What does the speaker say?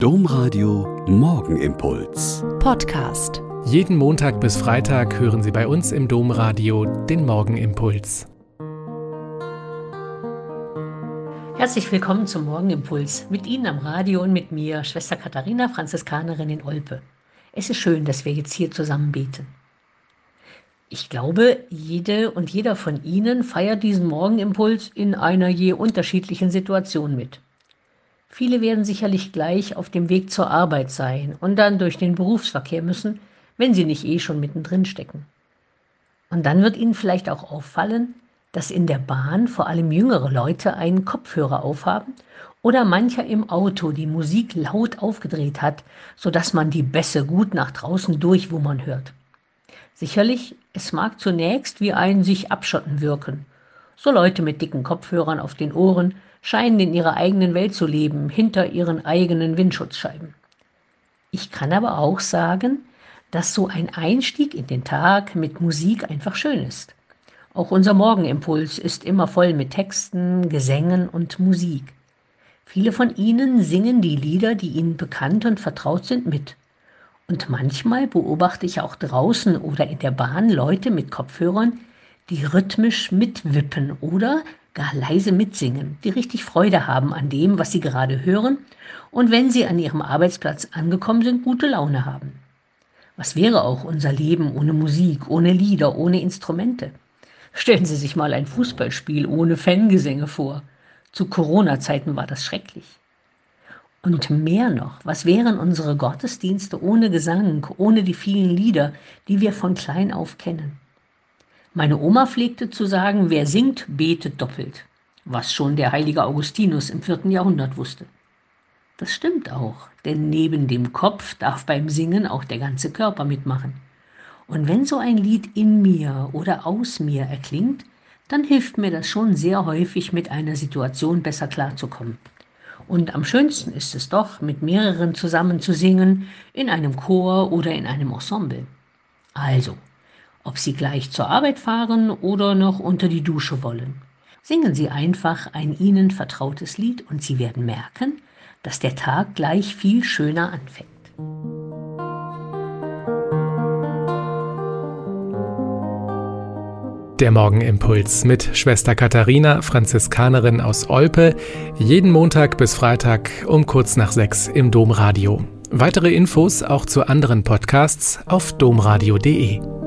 Domradio Morgenimpuls. Podcast. Jeden Montag bis Freitag hören Sie bei uns im Domradio den Morgenimpuls. Herzlich willkommen zum Morgenimpuls. Mit Ihnen am Radio und mit mir, Schwester Katharina, Franziskanerin in Olpe. Es ist schön, dass wir jetzt hier zusammen beten. Ich glaube, jede und jeder von Ihnen feiert diesen Morgenimpuls in einer je unterschiedlichen Situation mit. Viele werden sicherlich gleich auf dem Weg zur Arbeit sein und dann durch den Berufsverkehr müssen, wenn sie nicht eh schon mittendrin stecken. Und dann wird Ihnen vielleicht auch auffallen, dass in der Bahn vor allem jüngere Leute einen Kopfhörer aufhaben oder mancher im Auto die Musik laut aufgedreht hat, sodass man die Bässe gut nach draußen durchwummern hört. Sicherlich, es mag zunächst wie ein sich abschotten wirken. So Leute mit dicken Kopfhörern auf den Ohren scheinen in ihrer eigenen Welt zu leben, hinter ihren eigenen Windschutzscheiben. Ich kann aber auch sagen, dass so ein Einstieg in den Tag mit Musik einfach schön ist. Auch unser Morgenimpuls ist immer voll mit Texten, Gesängen und Musik. Viele von ihnen singen die Lieder, die ihnen bekannt und vertraut sind, mit. Und manchmal beobachte ich auch draußen oder in der Bahn Leute mit Kopfhörern, die rhythmisch mitwippen oder gar leise mitsingen, die richtig Freude haben an dem, was sie gerade hören und wenn sie an ihrem Arbeitsplatz angekommen sind, gute Laune haben. Was wäre auch unser Leben ohne Musik, ohne Lieder, ohne Instrumente? Stellen Sie sich mal ein Fußballspiel ohne Fangesänge vor. Zu Corona-Zeiten war das schrecklich. Und mehr noch, was wären unsere Gottesdienste ohne Gesang, ohne die vielen Lieder, die wir von klein auf kennen? Meine Oma pflegte zu sagen, wer singt, betet doppelt, was schon der heilige Augustinus im vierten Jahrhundert wusste. Das stimmt auch, denn neben dem Kopf darf beim Singen auch der ganze Körper mitmachen. Und wenn so ein Lied in mir oder aus mir erklingt, dann hilft mir das schon sehr häufig, mit einer Situation besser klarzukommen. Und am schönsten ist es doch, mit mehreren zusammen zu singen, in einem Chor oder in einem Ensemble. Also, ob Sie gleich zur Arbeit fahren oder noch unter die Dusche wollen. Singen Sie einfach ein Ihnen vertrautes Lied und Sie werden merken, dass der Tag gleich viel schöner anfängt. Der Morgenimpuls mit Schwester Katharina, Franziskanerin aus Olpe, jeden Montag bis Freitag um kurz nach sechs im Domradio. Weitere Infos auch zu anderen Podcasts auf domradio.de.